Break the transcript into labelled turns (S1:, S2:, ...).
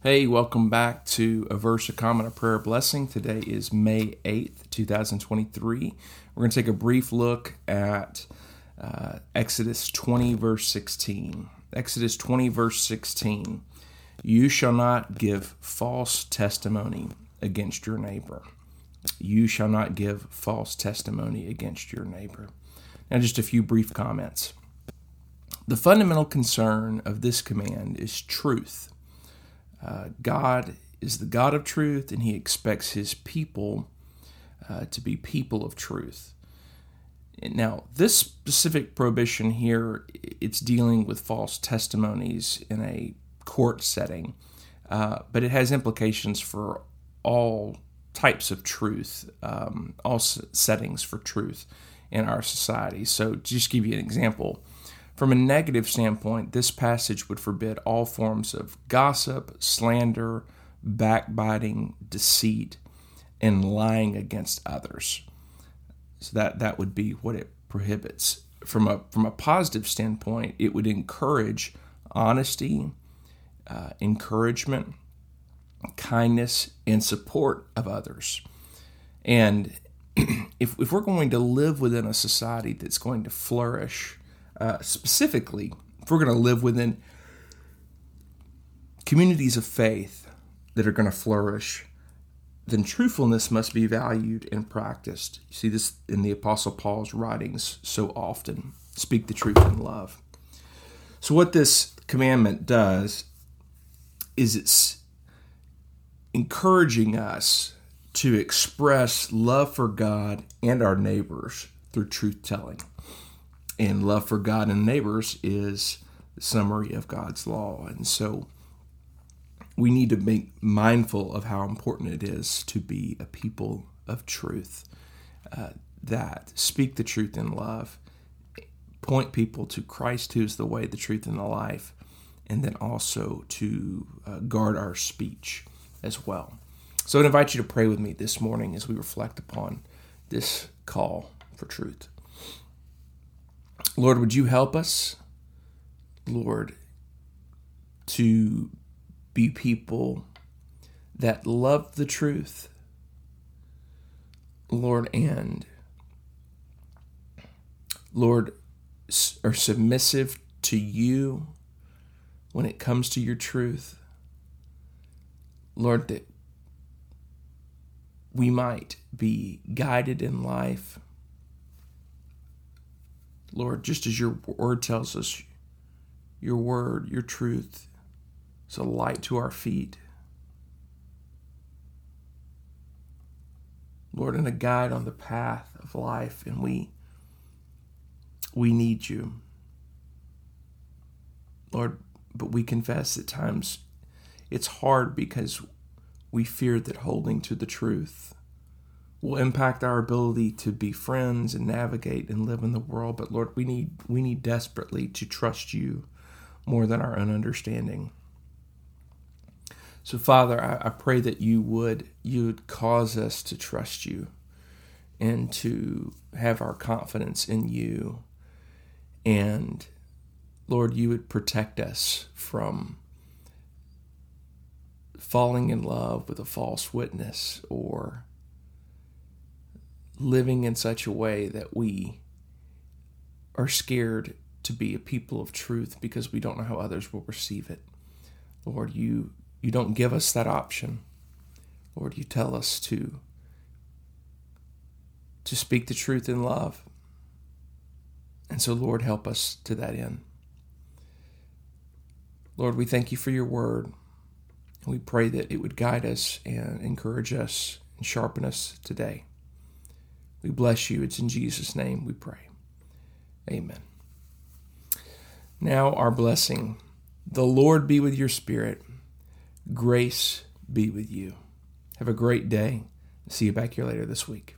S1: Hey, welcome back to a verse, a comment, a prayer, blessing. Today is May 8th, 2023. We're going to take a brief look at uh, Exodus 20, verse 16. Exodus 20, verse 16. You shall not give false testimony against your neighbor. You shall not give false testimony against your neighbor. Now, just a few brief comments. The fundamental concern of this command is truth uh, God is the God of truth, and He expects His people uh, to be people of truth. Now, this specific prohibition here, it's dealing with false testimonies in a court setting, uh, but it has implications for all types of truth, um, all settings for truth in our society. So, just give you an example, from a negative standpoint, this passage would forbid all forms of gossip, slander, backbiting, deceit, and lying against others. So that, that would be what it prohibits. From a, from a positive standpoint, it would encourage honesty, uh, encouragement, kindness, and support of others. And if, if we're going to live within a society that's going to flourish, uh, specifically, if we're going to live within communities of faith that are going to flourish, then truthfulness must be valued and practiced. You see this in the Apostle Paul's writings so often. Speak the truth in love. So, what this commandment does is it's encouraging us to express love for God and our neighbors through truth telling. And love for God and neighbors is the summary of God's law. And so we need to be mindful of how important it is to be a people of truth uh, that speak the truth in love, point people to Christ, who is the way, the truth, and the life, and then also to uh, guard our speech as well. So I invite you to pray with me this morning as we reflect upon this call for truth. Lord, would you help us, Lord, to be people that love the truth, Lord, and Lord, are submissive to you when it comes to your truth. Lord, that we might be guided in life Lord, just as your word tells us, your word, your truth is a light to our feet. Lord, and a guide on the path of life, and we we need you. Lord, but we confess at times it's hard because we fear that holding to the truth will impact our ability to be friends and navigate and live in the world. But Lord, we need we need desperately to trust you more than our own understanding. So Father, I, I pray that you would you would cause us to trust you and to have our confidence in you. And Lord, you would protect us from falling in love with a false witness or living in such a way that we are scared to be a people of truth because we don't know how others will receive it. Lord, you you don't give us that option. Lord, you tell us to to speak the truth in love. And so Lord, help us to that end. Lord, we thank you for your word. We pray that it would guide us and encourage us and sharpen us today. We bless you. It's in Jesus' name we pray. Amen. Now, our blessing. The Lord be with your spirit. Grace be with you. Have a great day. See you back here later this week.